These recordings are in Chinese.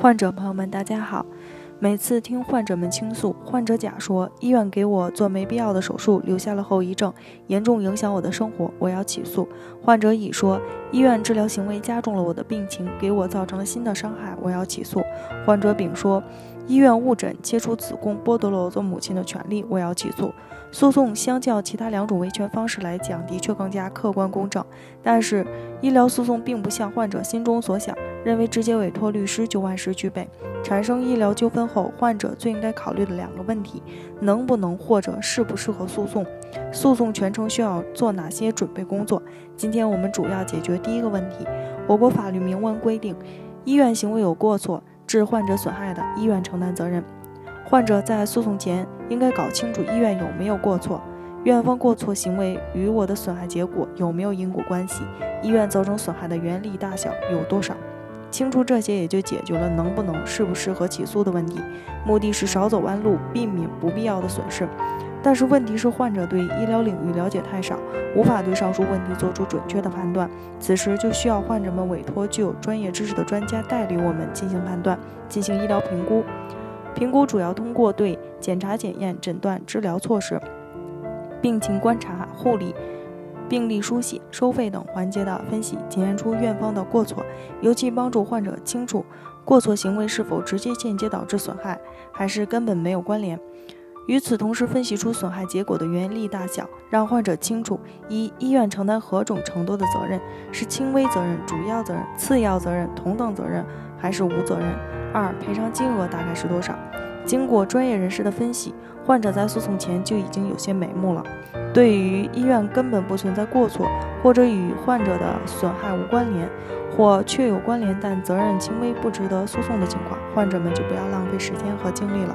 患者朋友们，大家好。每次听患者们倾诉，患者甲说医院给我做没必要的手术，留下了后遗症，严重影响我的生活，我要起诉。患者乙说医院治疗行为加重了我的病情，给我造成了新的伤害，我要起诉。患者丙说医院误诊切除子宫，剥夺了我做母亲的权利，我要起诉。诉讼相较其他两种维权方式来讲，的确更加客观公正。但是，医疗诉讼并不像患者心中所想，认为直接委托律师就万事俱备。产生医疗纠纷后，患者最应该考虑的两个问题：能不能或者适不适合诉讼？诉讼全程需要做哪些准备工作？今天我们主要解决第一个问题。我国法律明文规定，医院行为有过错致患者损害的，医院承担责任。患者在诉讼前应该搞清楚医院有没有过错，院方过错行为与我的损害结果有没有因果关系，医院造成损害的原力大小有多少。清楚这些，也就解决了能不能、适不适合起诉的问题，目的是少走弯路，避免不必要的损失。但是问题是，患者对医疗领域了解太少，无法对上述问题做出准确的判断。此时就需要患者们委托具有专业知识的专家代理我们进行判断，进行医疗评估。评估主要通过对检查、检验、诊断、治疗措施、病情观察、护理、病历书写、收费等环节的分析，检验出院方的过错，尤其帮助患者清楚过错行为是否直接、间接导致损害，还是根本没有关联。与此同时，分析出损害结果的原力大小，让患者清楚：一、医院承担何种程度的责任，是轻微责任、主要责任、次要责任、同等责任，还是无责任？二、赔偿金额大概是多少？经过专业人士的分析，患者在诉讼前就已经有些眉目了。对于医院根本不存在过错，或者与患者的损害无关联，或确有关联但责任轻微不值得诉讼的情况，患者们就不要浪费时间和精力了。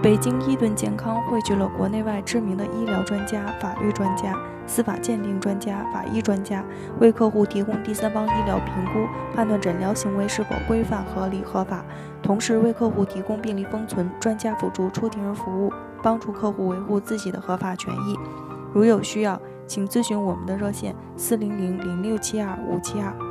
北京伊顿健康汇聚了国内外知名的医疗专家、法律专家、司法鉴定专家、法医专家，为客户提供第三方医疗评估，判断诊疗行为是否规范、合理、合法，同时为客户提供病历封存、专家辅助出庭人服务，帮助客户维护自己的合法权益。如有需要，请咨询我们的热线：四零零零六七二五七二。